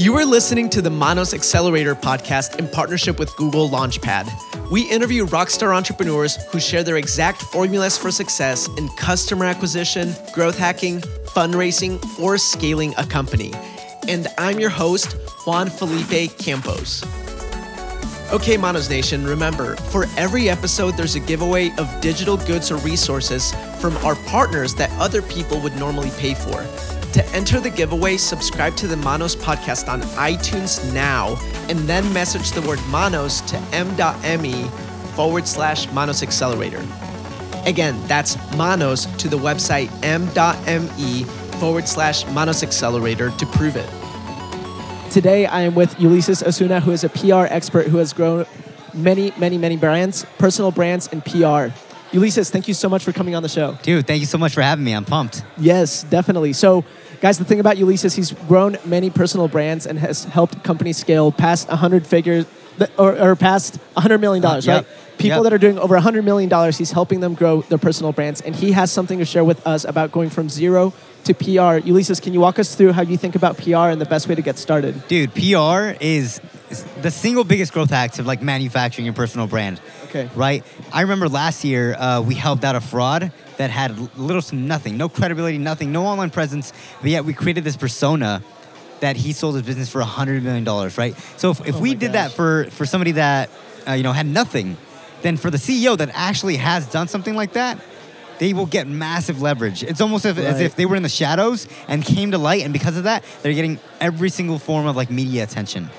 You are listening to the Manos Accelerator podcast in partnership with Google Launchpad. We interview rockstar entrepreneurs who share their exact formulas for success in customer acquisition, growth hacking, fundraising, or scaling a company. And I'm your host, Juan Felipe Campos. Okay, Manos Nation, remember, for every episode, there's a giveaway of digital goods or resources from our partners that other people would normally pay for. To enter the giveaway, subscribe to the Manos podcast on iTunes now and then message the word Manos to m.me forward slash Manos Accelerator. Again, that's Manos to the website m.me forward slash Manos Accelerator to prove it. Today, I am with Ulysses Osuna, who is a PR expert who has grown many, many, many brands, personal brands, and PR. Ulysses, thank you so much for coming on the show. Dude, thank you so much for having me. I'm pumped. Yes, definitely. So, guys, the thing about Ulysses, he's grown many personal brands and has helped companies scale past 100 figures or, or past 100 million dollars, Uh, right? yep. People Yep. that are doing over 100 million dollars, he's helping them grow their personal brands, and he has something to share with us about going from zero to PR. Ulysses, can you walk us through how you think about PR and the best way to get started? Dude, PR is the single biggest growth hack of like manufacturing your personal brand. Okay. Right? I remember last year uh, we helped out a fraud that had little to nothing, no credibility, nothing, no online presence, but yet we created this persona that he sold his business for $100 million, right? So if, if Oh we did gosh. that for, for somebody that, uh, you know, had nothing, then for the CEO that actually has done something like that, they will get massive leverage. It's almost as, as if they were in the shadows and came to light, and because of that, they're getting every single form of like media attention.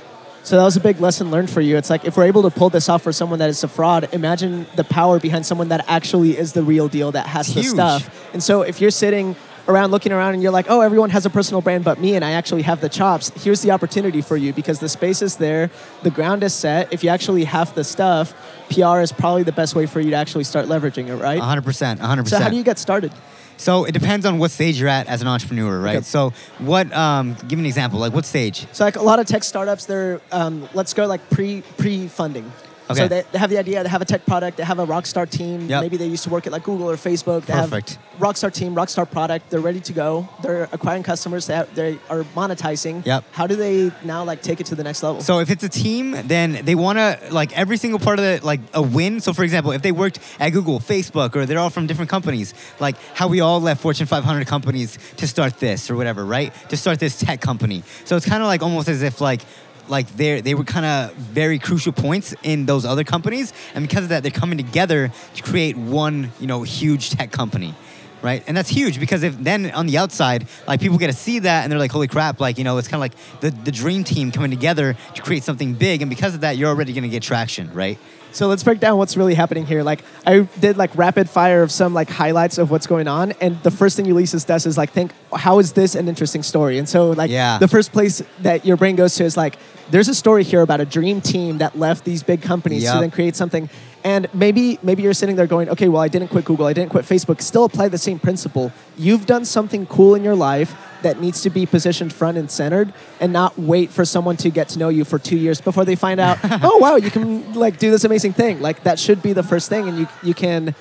So that was a big lesson learned for you. It's like if we're able to pull this off for someone that is a fraud, imagine the power behind someone that actually is the real deal that has the stuff. And so if you're sitting around looking around and you're like, "Oh, everyone has a personal brand but me and I actually have the chops." Here's the opportunity for you because the space is there, the ground is set. If you actually have the stuff, PR is probably the best way for you to actually start leveraging it, right? 100%. 100%. So how do you get started? So it depends on what stage you're at as an entrepreneur, right? Okay. So what? Um, give me an example. Like what stage? So like a lot of tech startups, they're um, let's go like pre pre funding. So they, they have the idea, they have a tech product, they have a rockstar team. Yep. Maybe they used to work at like Google or Facebook. They Perfect. have rockstar team, rockstar product. They're ready to go. They're acquiring customers. They, have, they are monetizing. Yep. How do they now like take it to the next level? So if it's a team, then they want to like every single part of it, like a win. So for example, if they worked at Google, Facebook, or they're all from different companies, like how we all left Fortune 500 companies to start this or whatever, right? To start this tech company. So it's kind of like almost as if like like they they were kind of very crucial points in those other companies, and because of that, they're coming together to create one you know huge tech company. Right, and that's huge because if then on the outside, like people get to see that and they're like, "Holy crap!" Like you know, it's kind of like the the dream team coming together to create something big, and because of that, you're already going to get traction, right? So let's break down what's really happening here. Like I did like rapid fire of some like highlights of what's going on, and the first thing Ulysses does is like think, how is this an interesting story? And so like Yeah. the first place that your brain goes to is like, there's a story here about a dream team that left these big companies to then create something. And maybe maybe you're sitting there going, okay, well I didn't quit Google, I didn't quit Facebook. Still apply the same principle. You've done something cool in your life that needs to be positioned front and centered and not wait for someone to get to know you for two years before they find out oh wow you can like do this amazing thing like that should be the first thing and you you can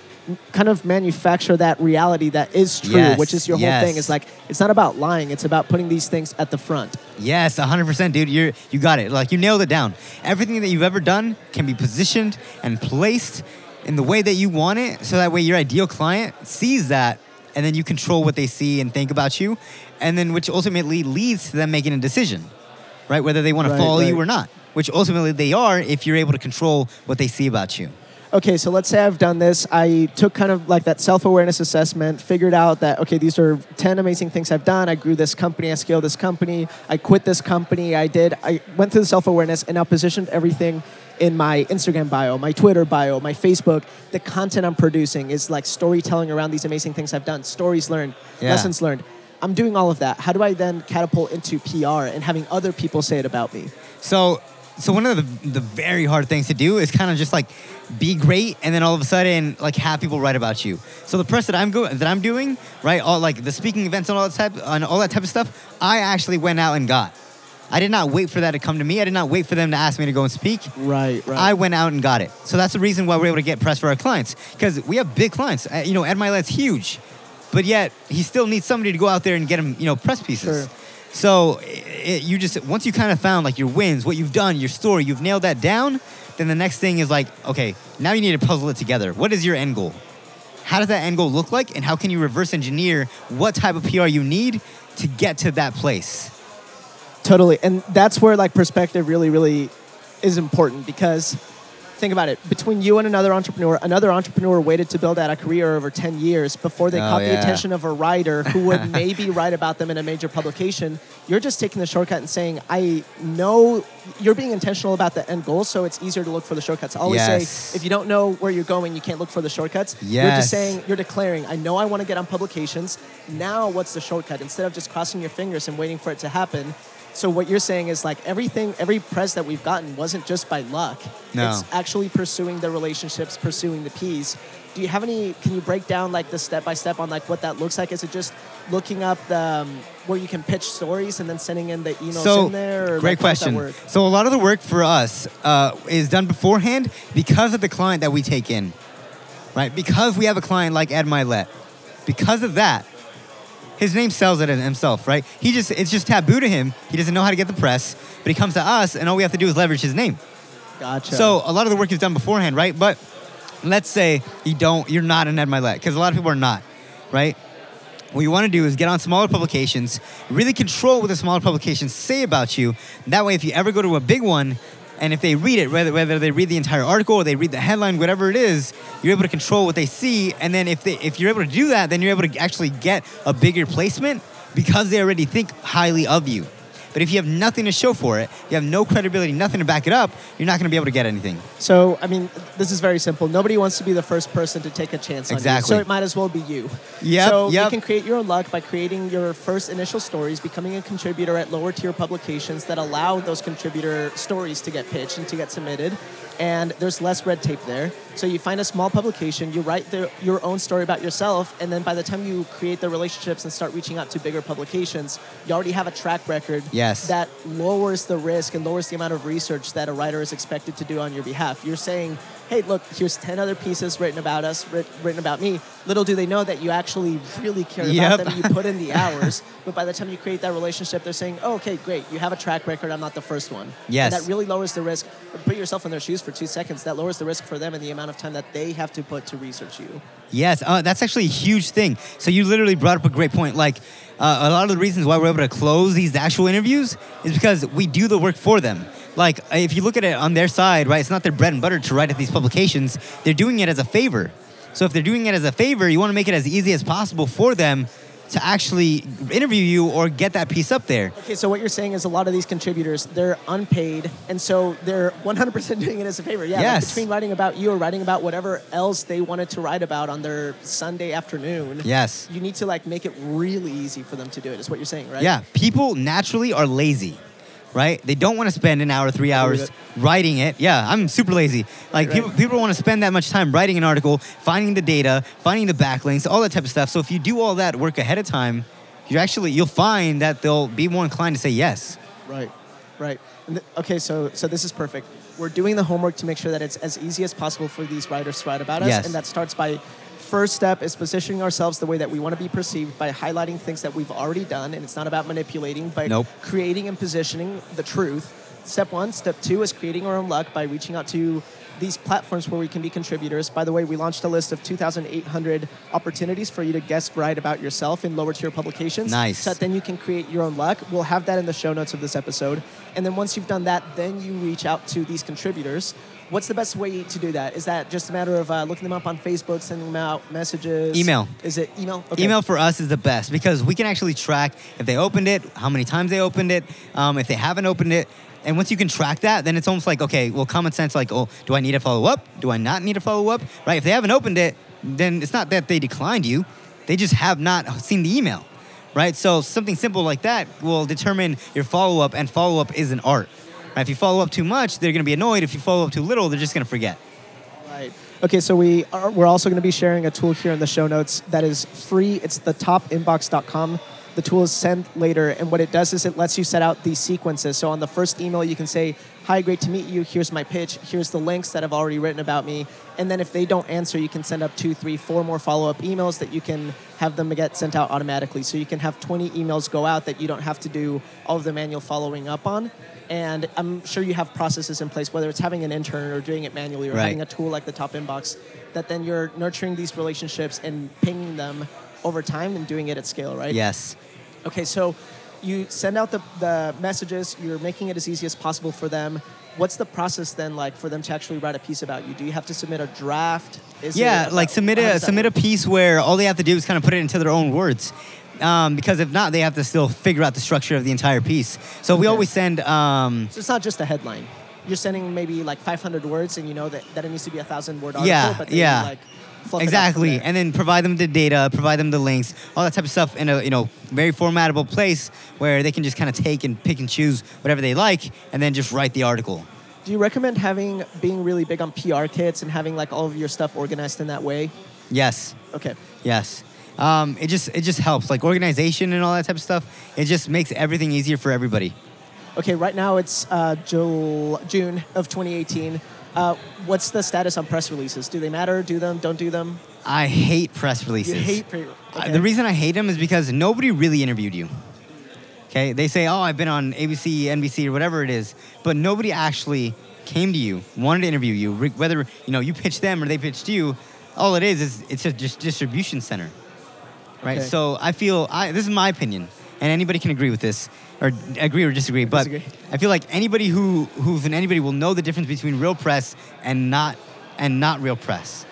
kind of manufacture that reality that is true Yes, which is your whole thing It's like it's not about lying it's about putting these things at the front Yes, 100%, dude. You're you got it. Like you nailed it down. Everything that you've ever done can be positioned and placed in the way that you want it, so that way your ideal client sees that, and then you control what they see and think about you, and then which ultimately leads to them making a decision, right? Whether they want to Right, follow you or not. Which ultimately they are if you're able to control what they see about you. Okay, so let's say I've done this. I took kind of like that self awareness assessment, figured out that, okay, these are 10 amazing things I've done. I grew this company, I scaled this company, I quit this company, I did, I went through the self awareness and now positioned everything in my Instagram bio, my Twitter bio, my Facebook. The content I'm producing is like storytelling around these amazing things I've done, stories learned, Yeah. lessons learned. I'm doing all of that. How do I then catapult into PR and having other people say it about me? So, so one of the, the very hard things to do is kind of just like be great, and then all of a sudden like have people write about you. So the press that I'm go- that I'm doing, right, all like the speaking events and all that type and all that type of stuff, I actually went out and got. I did not wait for that to come to me. I did not wait for them to ask me to go and speak. Right, right. I went out and got it. So that's the reason why we're able to get press for our clients because we have big clients. Uh, you know, Ed Mylett's huge, but yet he still needs somebody to go out there and get him, you know, press pieces. Sure. So it, you just once you kind of found like your wins, what you've done, your story, you've nailed that down. Then the next thing is like, okay, now you need to puzzle it together. What is your end goal? How does that end goal look like, and how can you reverse engineer what type of PR you need to get to that place? Totally, and that's where like perspective really, really is important because think about it. Between you and another entrepreneur, another entrepreneur waited to build out a career over 10 years before they Oh, caught yeah. the attention of a writer who would maybe write about them in a major publication. You're just taking the shortcut and saying, I know you're being intentional about the end goal, so it's easier to look for the shortcuts. I always Yes. say, if you don't know where you're going, you can't look for the shortcuts. You're just saying, you're declaring, I know I want to get on publications. Now, what's the shortcut? Instead of just crossing your fingers and waiting for it to happen. So what you're saying is like everything, every press that we've gotten wasn't just by luck. No. It's actually pursuing the relationships, pursuing the P's. Do you have any? Can you break down like the step by step on like what that looks like? Is it just looking up the um, where you can pitch stories and then sending in the emails so in there? Or great like, how does that question. So a lot of the work for us uh, is done beforehand because of the client that we take in, right? Because we have a client like Ed Mylett. Because of that, his name sells it himself, right? He just it's just taboo to him. He doesn't know how to get the press, but he comes to us, and all we have to do is leverage his name. Gotcha. So a lot of the work is done beforehand, right? But let's say you don't, you're not an Ed Mylett, because a lot of people are not, right? What you want to do is get on smaller publications, really control what the smaller publications say about you. That way, if you ever go to a big one, and if they read it, whether, whether they read the entire article or they read the headline, whatever it is, you're able to control what they see. And then if they, if you're able to do that, then you're able to actually get a bigger placement because they already think highly of you. But if you have nothing to show for it, you have no credibility, nothing to back it up, you're not going to be able to get anything. So, I mean, this is very simple. Nobody wants to be the first person to take a chance on Exactly. you. So it might as well be you. Yep, So you can create your own luck by creating your first initial stories, becoming a contributor at lower tier publications that allow those contributor stories to get pitched and to get submitted. And there's less red tape there. So you find a small publication, you write the, your own story about yourself, and then by the time you create the relationships and start reaching out to bigger publications, you already have a track record Yes. that lowers the risk and lowers the amount of research that a writer is expected to do on your behalf. You're saying, hey, look, here's 10 other pieces written about us, writ- written about me. Little do they know that you actually really care Yep. about them, you put in the hours. but by the time you create that relationship, they're saying, oh, okay, great, you have a track record, I'm not the first one. Yes. And that really lowers the risk. Put yourself in their shoes for two seconds. That lowers the risk for them and the amount of time that they have to put to research you. Yes, uh, that's actually a huge thing. So you literally brought up a great point. Like uh, a lot of the reasons why we're able to close these actual interviews is because we do the work for them. Like if you look at it on their side, right? It's not their bread and butter to write at these publications. They're doing it as a favor. So if they're doing it as a favor, you want to make it as easy as possible for them to actually interview you or get that piece up there. Okay, so what you're saying is a lot of these contributors, they're unpaid, and so they're 100% doing it as a favor. Yeah, like between writing about you or writing about whatever else they wanted to write about on their Sunday afternoon. Yes. You need to like make it really easy for them to do it. Is what you're saying, right? Yeah, people naturally are lazy, right? They don't want to spend an hour, three hours writing it. Yeah, I'm super lazy. Like Right. people, people want to spend that much time writing an article, finding the data, finding the backlinks, all that type of stuff. So if you do all that work ahead of time, you actually you'll find that they'll be more inclined to say yes. Right, right. And th- okay, so so this is perfect. We're doing the homework to make sure that it's as easy as possible for these writers to write about us, Yes. and that starts by. First step is positioning ourselves the way that we want to be perceived by highlighting things that we've already done, and it's not about manipulating, but Nope. creating and positioning the truth. Step one. Step two is creating our own luck by reaching out to these platforms where we can be contributors. By the way, we launched a list of 2,800 opportunities for you to guest write about yourself in lower tier publications. Nice. So that then you can create your own luck. We'll have that in the show notes of this episode. And then once you've done that, then you reach out to these contributors. What's the best way to do that? Is that just a matter of uh, looking them up on Facebook, sending them out messages? Email. Is it email? Okay. Email for us is the best because we can actually track if they opened it, how many times they opened it, um, if they haven't opened it. And once you can track that, then it's almost like, okay, well, common sense, like, oh, do I need to follow up? Do I not need to follow up? Right? If they haven't opened it, then it's not that they declined you, they just have not seen the email. Right? So something simple like that will determine your follow up, and follow up is an art. If you follow up too much, they're going to be annoyed. If you follow up too little, they're just going to forget. Right. Okay, so we are, we're also going to be sharing a tool here in the show notes that is free. It's the topinbox.com. The tool is send later, and what it does is it lets you set out these sequences. So on the first email, you can say, "Hi, great to meet you. Here's my pitch. Here's the links that I've already written about me." And then if they don't answer, you can send up two, three, four more follow-up emails that you can have them get sent out automatically. So you can have 20 emails go out that you don't have to do all of the manual following up on. And I'm sure you have processes in place, whether it's having an intern or doing it manually or Right. having a tool like the Top Inbox, that then you're nurturing these relationships and pinging them over time and doing it at scale, right? Yes. Okay, so you send out the, the messages, you're making it as easy as possible for them. What's the process then like for them to actually write a piece about you? Do you have to submit a draft? Is yeah, it like submit a submit a piece where all they have to do is kind of put it into their own words. Um, because if not, they have to still figure out the structure of the entire piece. So we always send. Um, So it's not just a headline. You're sending maybe like 500 words, and you know that, that it needs to be a thousand word article. Yeah, but yeah. Like fluff it out exactly, and then provide them the data, provide them the links, all that type of stuff in a you know very formatable place where they can just kind of take and pick and choose whatever they like, and then just write the article. Do you recommend having being really big on PR kits and having like all of your stuff organized in that way? Yes, Okay. yes. Um, it just it just helps like organization and all that type of stuff. It just makes everything easier for everybody. Okay, right now it's uh, Jul- June of 2018. Uh, what's the status on press releases? Do they matter? Do them? Don't do them? I hate press releases. You hate pre- Uh. The reason I hate them is because nobody really interviewed you. Okay, they say, "Oh, I've been on ABC, NBC, or whatever it is," but nobody actually came to you, wanted to interview you. Whether you know you pitched them or they pitched you, all it is is it's a just distribution center, right? Okay. So I feel I, this is my opinion, and anybody can agree with this or agree or disagree. But Disagree. I feel like anybody who who's an anybody will know the difference between real press and not and not real press.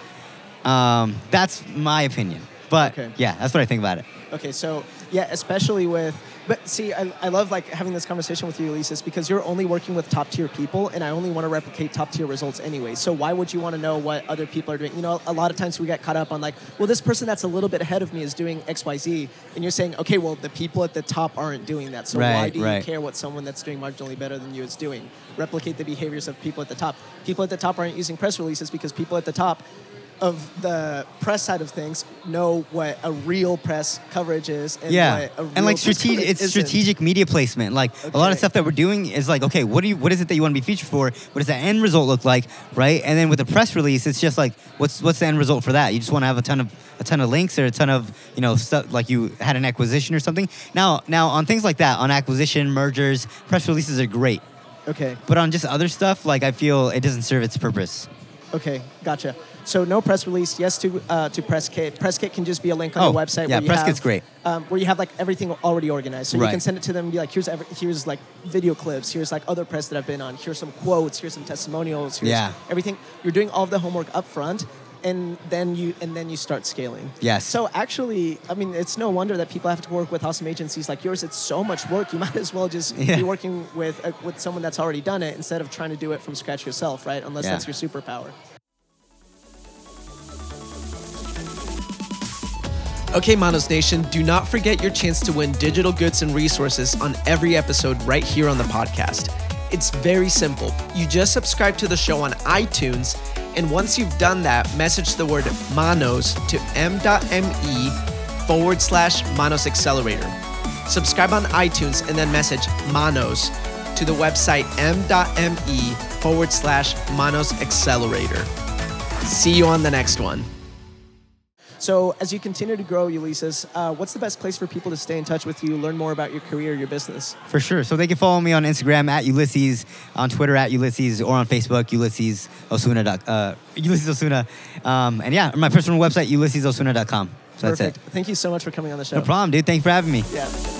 Um, that's my opinion. But Okay. yeah, that's what I think about it. Okay, so yeah, especially with, but see, I, I love like having this conversation with you, Ulysses, because you're only working with top tier people, and I only want to replicate top tier results anyway. So why would you want to know what other people are doing? You know, a lot of times we get caught up on like, well, this person that's a little bit ahead of me is doing X, Y, Z, and you're saying, okay, well, the people at the top aren't doing that, so why Right, do you care what someone that's doing marginally better than you is doing? Replicate the behaviors of people at the top. People at the top aren't using press releases because people at the top of the press side of things know what a real press coverage is and yeah, and like strategic, it's isn't. strategic media placement. Like a lot of stuff that we're doing is like, okay, what do you, what is it that you want to be featured for? What does that end result look like, right? And then with the press release, it's just like, what's what's the end result for that? You just want to have a ton of a ton of links or a ton of you know stuff like you had an acquisition or something. Now, now on things like that, on acquisition, mergers, press releases are great. Okay, But on just other stuff, like I feel it doesn't serve its purpose. okay, gotcha. So no press release, yes to uh, to press kit. Press kit can just be a link on Oh, your website. yeah, where you press have, kit's great. Um, where you have like everything already organized, so you can send it to them and be like, here's every, here's like video clips, here's like other press that I've been on, here's some quotes, here's some testimonials, here's Yeah. everything. You're doing all of the homework up front. And then you and then you start scaling. Yes. So actually, I mean, it's no wonder that people have to work with awesome agencies like yours. It's so much work. You might as well just Yeah. be working with uh, with someone that's already done it instead of trying to do it from scratch yourself, right? Unless Yeah. that's your superpower. Okay, Manos Nation, do not forget your chance to win digital goods and resources on every episode right here on the podcast. It's very simple. You just subscribe to the show on iTunes, and once you've done that, message the word Manos to m.me forward slash Manos Accelerator. Subscribe on iTunes and then message Manos to the website m.me forward slash Manos Accelerator. See you on the next one. So as you continue to grow, Ulysses, uh, what's the best place for people to stay in touch with you, learn more about your career, your business? For sure. So they can follow me on Instagram at Ulysses, on Twitter at Ulysses, or on Facebook, Ulysses Osuna. Uh, Ulysses Osuna. Um, and yeah, my personal website, ulyssesosuna.com. So that's Perfect. it. Thank you so much for coming on the show. No problem, dude. Thanks for having me. Yeah.